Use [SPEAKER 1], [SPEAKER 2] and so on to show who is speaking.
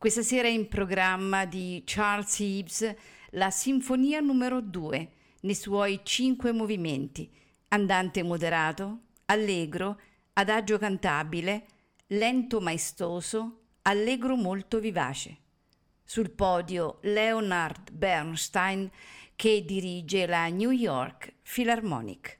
[SPEAKER 1] Questa sera è in programma di Charles Eves la Sinfonia numero 2 nei suoi cinque movimenti, andante moderato, allegro, adagio cantabile, lento maestoso, allegro molto vivace. Sul podio Leonard Bernstein che dirige la New York Philharmonic.